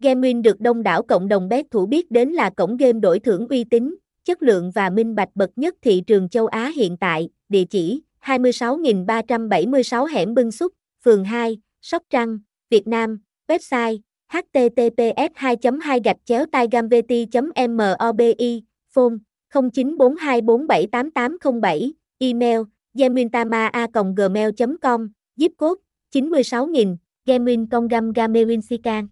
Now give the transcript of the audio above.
Gamewin được đông đảo cộng đồng bet thủ biết đến là cổng game đổi thưởng uy tín, chất lượng và minh bạch bậc nhất thị trường châu Á hiện tại, địa chỉ 26.376 hẻm Bưng Xúc, phường 2, Sóc Trăng, Việt Nam, website https 2 2 gạch chéo taigamveti mobi phone 0942478807 email gemintama gmail com zip code 96000 gemin con gam gamerin sican